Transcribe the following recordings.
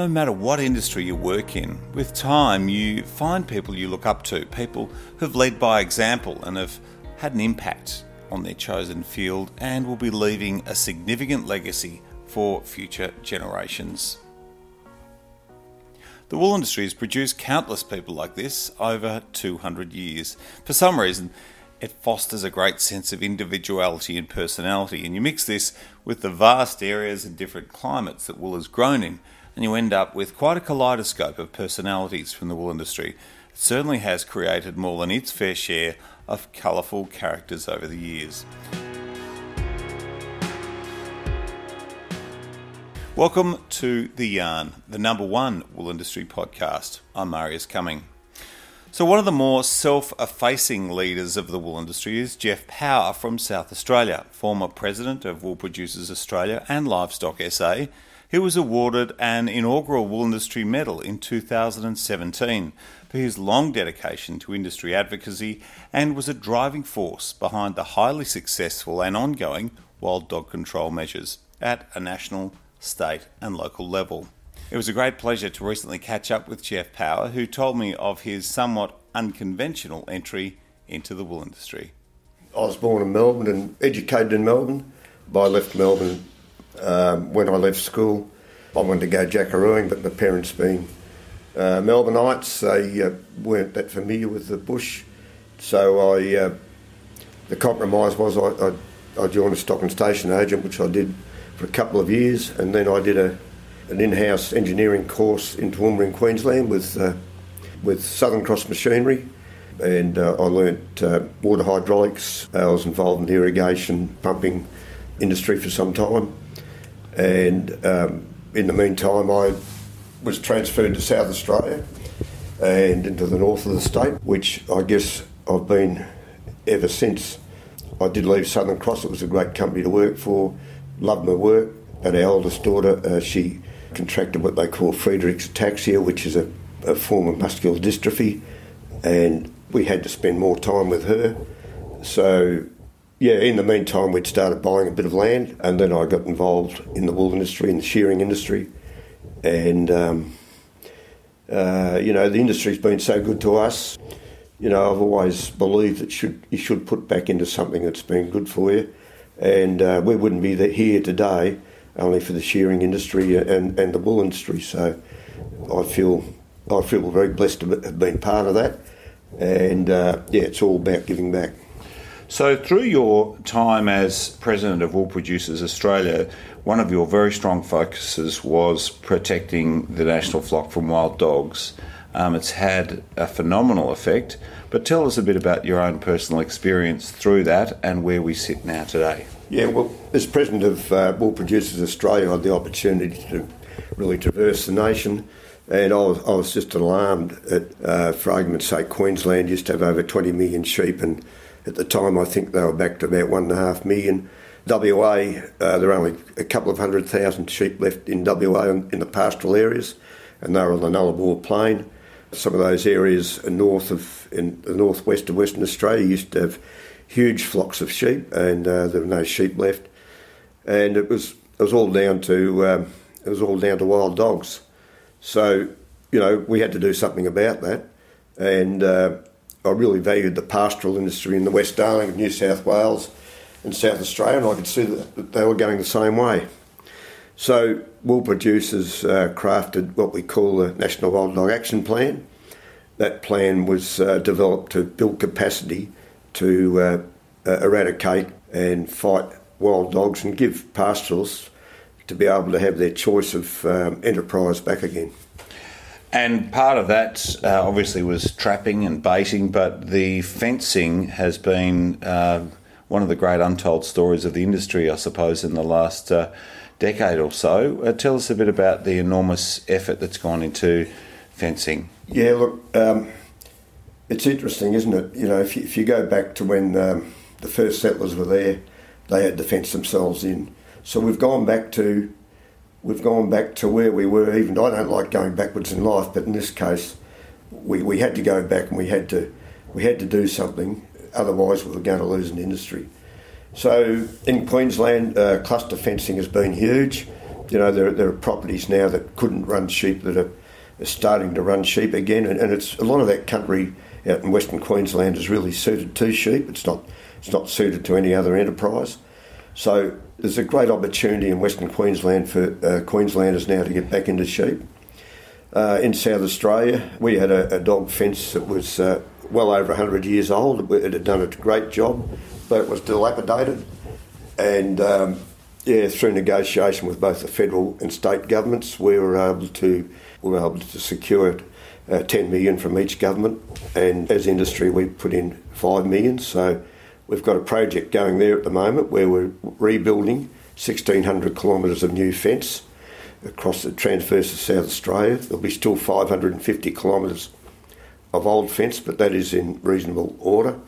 no matter what industry you work in, with time you find people you look up to, people who've led by example and have had an impact on their chosen field and will be leaving a significant legacy for future generations. The wool industry has produced countless people like this over 200 years. For some reason, it fosters a great sense of individuality and personality, and you mix this with the vast areas and different climates that wool has grown in, and you end up with quite a kaleidoscope of personalities from the wool industry. It certainly has created more than its fair share of colourful characters over the years. Welcome to The Yarn, the number one wool industry podcast. I'm Marius Cumming. So, one of the more self effacing leaders of the wool industry is Geoff Power from South Australia, former president of Wool Producers Australia and Livestock SA, who was awarded an inaugural wool industry medal in 2017 for his long dedication to industry advocacy and was a driving force behind the highly successful and ongoing wild dog control measures at a national, state, and local level. It was a great pleasure to recently catch up with Geoff Power, who told me of his somewhat unconventional entry into the wool industry. I was born in Melbourne and educated in Melbourne, but I left Melbourne um, when I left school. I wanted to go jackarooing, but my parents being uh, Melbourneites, they uh, weren't that familiar with the bush. So I, uh, the compromise was I, I, I joined a stock and station agent, which I did for a couple of years, and then I did a, an in-house engineering course in Toowoomba in Queensland with uh, with Southern Cross Machinery, and uh, I learnt uh, water hydraulics. I was involved in irrigation, pumping industry for some time, and um, in the meantime, I was transferred to South Australia and into the north of the state, which I guess I've been ever since. I did leave Southern Cross. It was a great company to work for. Loved my work. But our oldest daughter, uh, she contracted what they call Friedreich's ataxia, which is a, a form of muscular dystrophy, and we had to spend more time with her. So yeah, in the meantime, we'd started buying a bit of land, and then I got involved in the wool industry, in the shearing industry, and um, uh, you know the industry's been so good to us. You know, I've always believed that should you should put back into something that's been good for you, and uh, we wouldn't be here today only for the shearing industry and, and the wool industry. So I feel I feel very blessed to have been part of that, and uh, yeah, it's all about giving back. So, through your time as president of Wool Producers Australia, one of your very strong focuses was protecting the national flock from wild dogs. Um, it's had a phenomenal effect, but tell us a bit about your own personal experience through that and where we sit now today. Yeah, well, as president of uh, Wool Producers Australia, I had the opportunity to really traverse the nation. And I was, I was just alarmed at, uh, for argument's sake, Queensland used to have over 20 million sheep, and at the time, I think they were back to about one and a half million. WA, uh, there are only a couple of hundred thousand sheep left in WA in the pastoral areas, and they're on the Nullarbor Plain. Some of those areas north of in the northwest of Western Australia used to have huge flocks of sheep, and uh, there were no sheep left. And it was it was all down to um, it was all down to wild dogs. So you know we had to do something about that, and uh, I really valued the pastoral industry in the West Darling of New South Wales and South Australia, and I could see that they were going the same way. So, wool producers uh, crafted what we call the National Wild Dog Action Plan. That plan was uh, developed to build capacity to uh, uh eradicate and fight wild dogs and give pastoralists to be able to have their choice of um, enterprise back again. And part of that uh, obviously was trapping and baiting, but the fencing has been uh, one of the great untold stories of the industry, I suppose, in the last uh, decade or so. Uh, tell us a bit about the enormous effort that's gone into fencing. Yeah, look, um, it's interesting, isn't it? You know, if you, if you go back to when um, the first settlers were there, they had to fence themselves in. So we've gone back to we've gone back to where we were. Even I don't like going backwards in life, but in this case, we, we had to go back and we had to we had to do something. Otherwise, we were going to lose an industry. So in Queensland, uh, cluster fencing has been huge. you know, there, there are properties now that couldn't run sheep that are, are starting to run sheep again, and, and it's a lot of that country out in Western Queensland is really suited to sheep. It's not it's not suited to any other enterprise. So there's a great opportunity in Western Queensland for uh, Queenslanders now to get back into sheep. Uh, in South Australia, we had a, a dog fence that was uh, well over 100 years old. It had done a great job, but it was dilapidated. And um, yeah, through negotiation with both the federal and state governments, we were able to we were able to secure uh, 10 million from each government, and as industry, we put in 5 million. So we've got a project going there at the moment where we're rebuilding 1,600 kilometres of new fence across the transverse of South Australia. There'll be still 550 kilometres of old fence, but that is in reasonable order.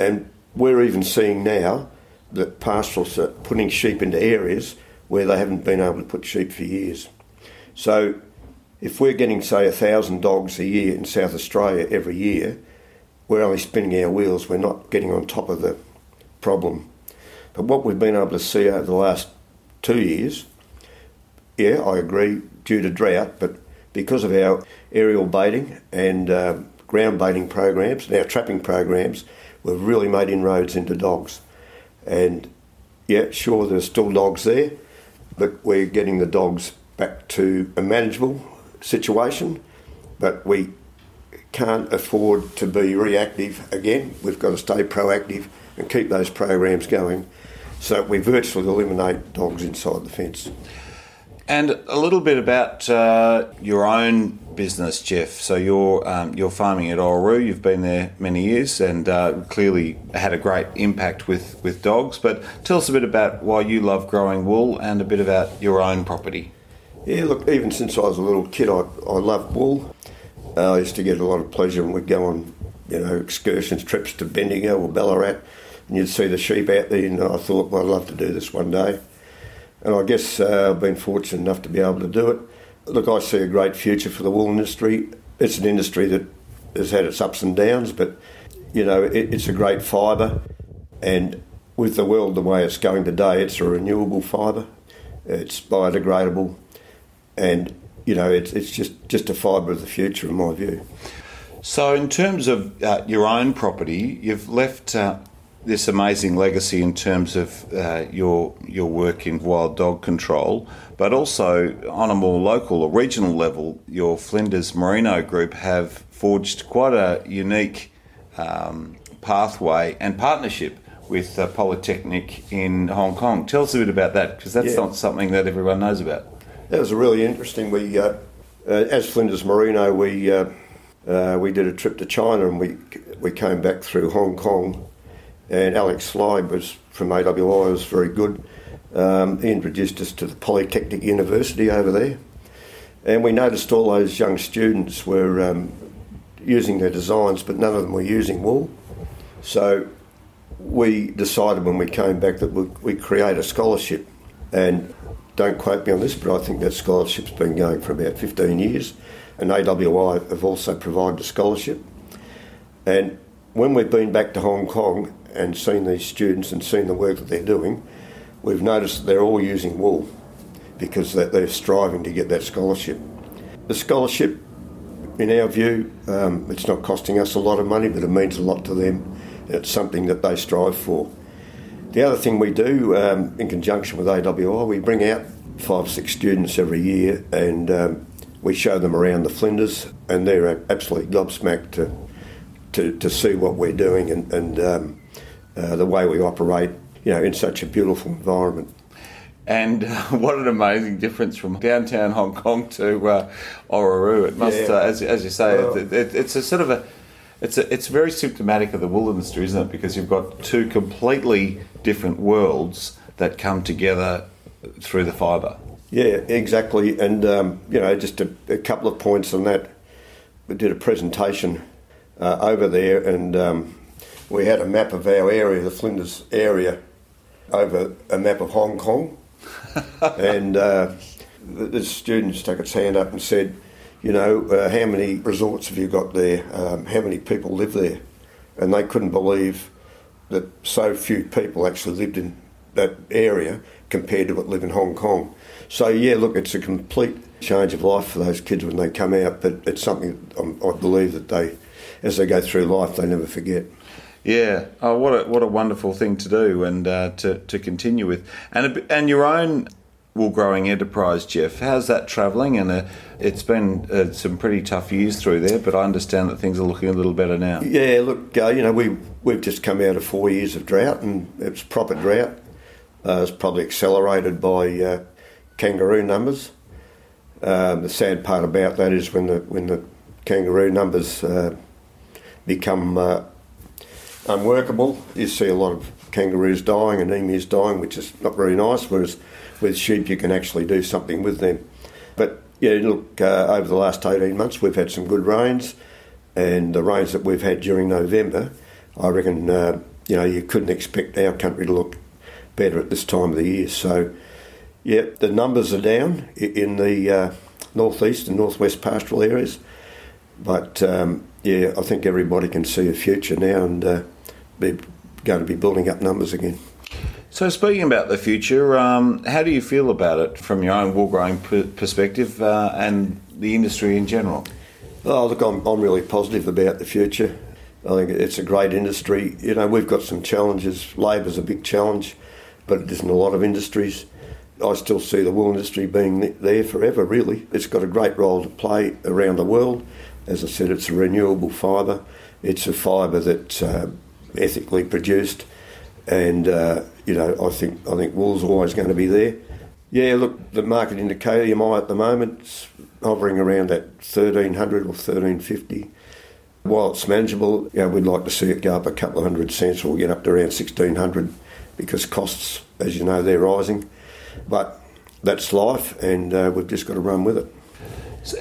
And we're even seeing now that pastoralists are putting sheep into areas where they haven't been able to put sheep for years. So if we're getting, say, a thousand dogs a year in South Australia every year, we're only spinning our wheels. We're not getting on top of the problem. But what we've been able to see over the last two years, yeah, I agree, due to drought, but because of our aerial baiting and uh, ground baiting programs and our trapping programs, we've really made inroads into dogs. And yeah, sure, there's still dogs there, but we're getting the dogs back to a manageable situation. But we can't afford to be reactive again. We've got to stay proactive and keep those programs going so we virtually eliminate dogs inside the fence. And a little bit about uh, your own business, Geoff. So you're um, you're farming at Orroroo. You've been there many years, and uh, clearly had a great impact with with dogs. But tell us a bit about why you love growing wool, and a bit about your own property. Yeah, look, even since I was a little kid, I I loved wool. I used to get a lot of pleasure when we'd go on, you know, excursions, trips to Bendigo or Ballarat, and you'd see the sheep out there. And I thought, well, I'd love to do this one day and I guess uh, I've been fortunate enough to be able to do it. Look, I see a great future for the wool industry. It's an industry that has had its ups and downs, but you know it, it's a great fibre, and with the world the way it's going today, it's a renewable fibre. It's biodegradable, and you know it's it's just just a fibre of the future in my view. So, in terms of uh, your own property, you've left uh, this amazing legacy in terms of uh, your your work in wild dog control, but also on a more local or regional level, your Flinders Merino group have forged quite a unique um, pathway and partnership with uh, Polytechnic in Hong Kong. Tell us a bit about that because that's yeah. not something that everyone knows about. That was really interesting. We, uh, uh as Flinders Merino, we uh, uh, we did a trip to China and we we came back through Hong Kong and Alex Slide was from AWI, was very good. Um, he introduced us to the Polytechnic University over there, and we noticed all those young students were um, using their designs, but none of them were using wool. So we decided when we came back that we'd, we'd create a scholarship, and don't quote me on this, but I think that scholarship's been going for about 15 years, and AWI have also provided a scholarship. And when we've been back to Hong Kong and seen these students and seen the work that they're doing, we've noticed that they're all using wool because they're striving to get that scholarship. The scholarship, in our view, um, it's not costing us a lot of money, but it means a lot to them. It's something that they strive for. The other thing we do, um, in conjunction with AWI, we bring out five, six students every year and um, we show them around the Flinders, and they're absolutely gobsmacked to, to, to see what we're doing and, and um, uh, the way we operate, you know, in such a beautiful environment. And uh, what an amazing difference from downtown Hong Kong to uh. It must, yeah. uh, as, as you say, well, it, it, it's a sort of a, it's a, it's very symptomatic of the wool industry, isn't it? Because you've got two completely different worlds that come together through the fibre. Yeah, exactly. And um, you know, just a, a, couple of points on that. We did a presentation uh, over there, and um, we had a map of our area, the Flinders area, over a map of Hong Kong. and uh, the, the student stuck its hand up and said, you know, uh, how many resorts have you got there? Um, how many people live there? And they couldn't believe that so few people actually lived in that area compared to what live in Hong Kong. So yeah, look, it's a complete change of life for those kids when they come out, but it's something I believe that they, as they go through life, they never forget. Yeah. Oh, what a what a wonderful thing to do and uh, to to continue with, and and your own wool growing enterprise, Geoff. How's that travelling? And uh, it's been uh, some pretty tough years through there, but I understand that things are looking a little better now. Yeah. Look, uh, you know, we we've just come out of four years of drought, and it's proper drought. Uh, it's probably accelerated by uh, kangaroo numbers. Um, the sad part about that is when the when the kangaroo numbers become unworkable. You see a lot of kangaroos dying and emus dying, which is not very nice. Whereas with sheep, you can actually do something with them. But yeah, look, uh, over the last 18 months, we've had some good rains, and the rains that we've had during November, I reckon, uh, you know, you couldn't expect our country to look better at this time of the year. So, yeah, the numbers are down in the uh, northeast and northwest pastoral areas, but um, yeah, I think everybody can see a future now, and uh, they're going to be building up numbers again. So, speaking about the future, um, how do you feel about it from your own wool growing perspective uh, and the industry in general? Oh, look, I'm, I'm really positive about the future. I think it's a great industry. You know, we've got some challenges. Labor's a big challenge, but it isn't a lot of industries. I still see the wool industry being there forever, really. It's got a great role to play around the world. As I said, it's a renewable fibre. It's a fibre that's uh, ethically produced, and uh, you know I think I think wool's always going to be there. Yeah, look, the market indicator EMI at the moment hovering around that 1300 or 1350. While it's manageable, you know, we'd like to see it go up a couple of hundred cents or get up to around 1600 because costs, as you know, they're rising. But that's life, and uh, we've just got to run with it.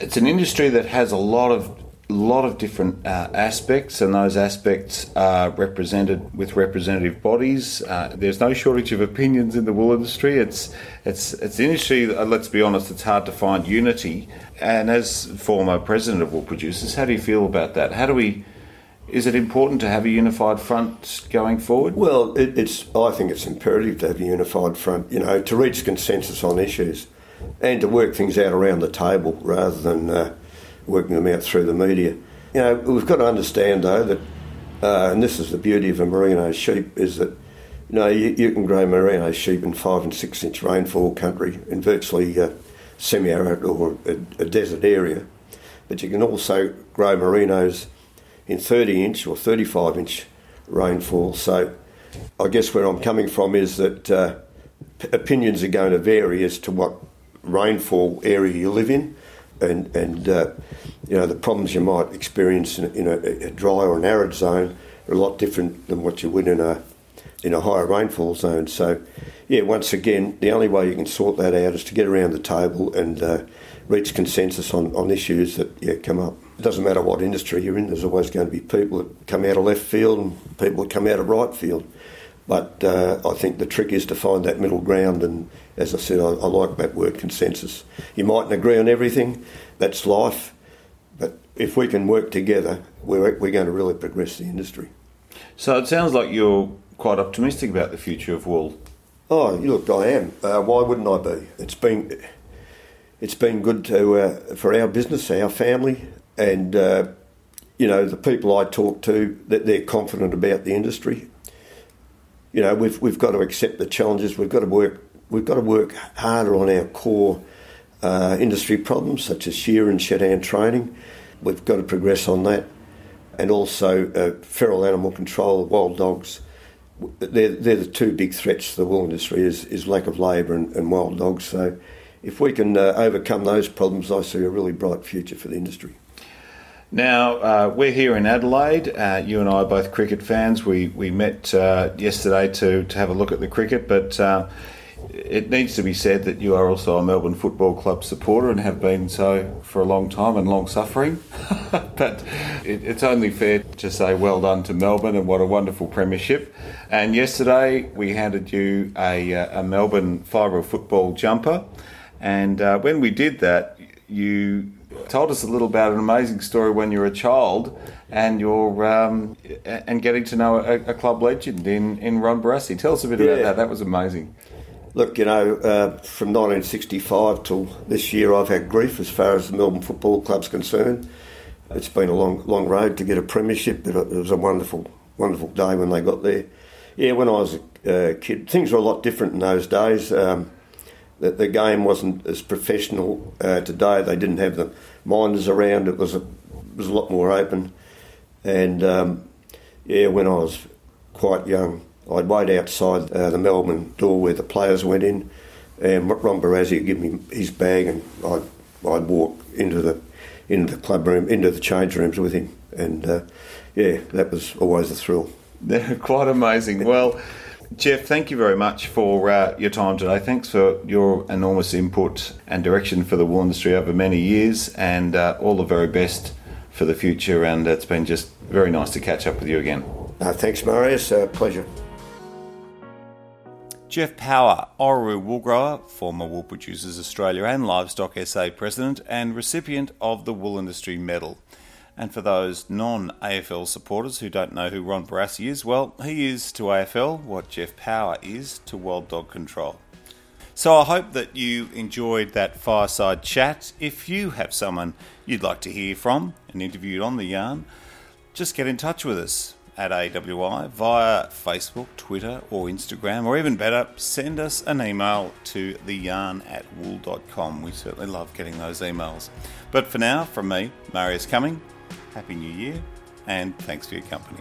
It's an industry that has a lot of lot of different uh, aspects, and those aspects are represented with representative bodies. Uh, there's no shortage of opinions in the wool industry. It's it's it's industry. Uh, let's be honest, it's hard to find unity. And as former president of wool producers, how do you feel about that? How do we? Is it important to have a unified front going forward? Well, it, it's. I think it's imperative to have a unified front. You know, to reach consensus on issues, and to work things out around the table rather than uh, working them out through the media. You know, we've got to understand though that, uh, and this is the beauty of a merino sheep, is that you know you, you can grow merino sheep in five and six inch rainfall country in virtually uh, semi-arid or a, a desert area, but you can also grow merinos in 30 inch or 35 inch rainfall. So I guess where I'm coming from is that uh, opinions are going to vary as to what rainfall area you live in and and uh, you know the problems you might experience in, in a, a, dry or an arid zone are a lot different than what you would in a in a higher rainfall zone. So, yeah, once again, the only way you can sort that out is to get around the table and uh, reach consensus on, on issues that yeah come up. It doesn't matter what industry you're in. There's always going to be people that come out of left field and people that come out of right field. But uh, I think the trick is to find that middle ground, and as I said, I, I like that word consensus. You mightn't agree on everything, that's life, but if we can work together, we're, we're going to really progress the industry. So it sounds like you're quite optimistic about the future of wool. Oh, look, I am. Uh, why wouldn't I be? It's been it's been good to uh, for our business, our family, and uh, you know the people I talk to that they're confident about the industry you know, we've we've got to accept the challenges. We've got to work. We've got to work harder on our core uh, industry problems, such as shear and shed training. We've got to progress on that, and also uh, feral animal control, wild dogs. They're, they're the two big threats to the wool industry is, is lack of labour and, and wild dogs. So, if we can uh, overcome those problems, I see a really bright future for the industry. Now, uh, we're here in Adelaide. Uh, you and I are both cricket fans. We, we met uh, yesterday to, to have a look at the cricket, but uh, it needs to be said that you are also a Melbourne Football Club supporter and have been so for a long time and long suffering. but it, it's only fair to say well done to Melbourne and what a wonderful premiership. And yesterday we handed you a, uh, a Melbourne fibre football jumper. And uh, when we did that, you told us a little about an amazing story when you were a child and you're um, and getting to know a, a, club legend in, in Ron Barassi. Tell us a bit yeah. about that. That was amazing. Look, you know, uh, from 1965 till this year, I've had grief as far as the Melbourne Football Club's concerned. It's been a long, long road to get a premiership, but it was a wonderful, wonderful day when they got there. Yeah, when I was a uh, kid, things were a lot different in those days. Um, the, the, game wasn't as professional uh, today. They didn't have the minders around. It was a, it was a lot more open. And um, yeah, when I was quite young, I'd wait outside uh, the Melbourne door where the players went in, and Ron Barassi would give me his bag, and I'd, I'd walk into the into the club room, into the change rooms with him, and uh, yeah, that was always a thrill. Quite amazing. Well. Geoff, thank you very much for uh, your time today. Thanks for your enormous input and direction for the wool industry over many years, and uh, all the very best for the future. And it's been just very nice to catch up with you again. Uh, thanks, Marius. Uh, pleasure. Geoff Power, Orroroo wool grower, former Wool Producers Australia and Livestock SA president, and recipient of the Wool Industry Medal. And for those non AFL supporters who don't know who Ron Barassi is, well, he is to AFL what Geoff Power is to Wild Dog Control. So I hope that you enjoyed that fireside chat. If you have someone you'd like to hear from and interviewed on the yarn, just get in touch with us at AWI via Facebook, Twitter, or Instagram, or even better, send us an email to theyarn at wool.com. We certainly love getting those emails. But for now, from me, Marius Cumming, Happy New Year, and thanks for your company.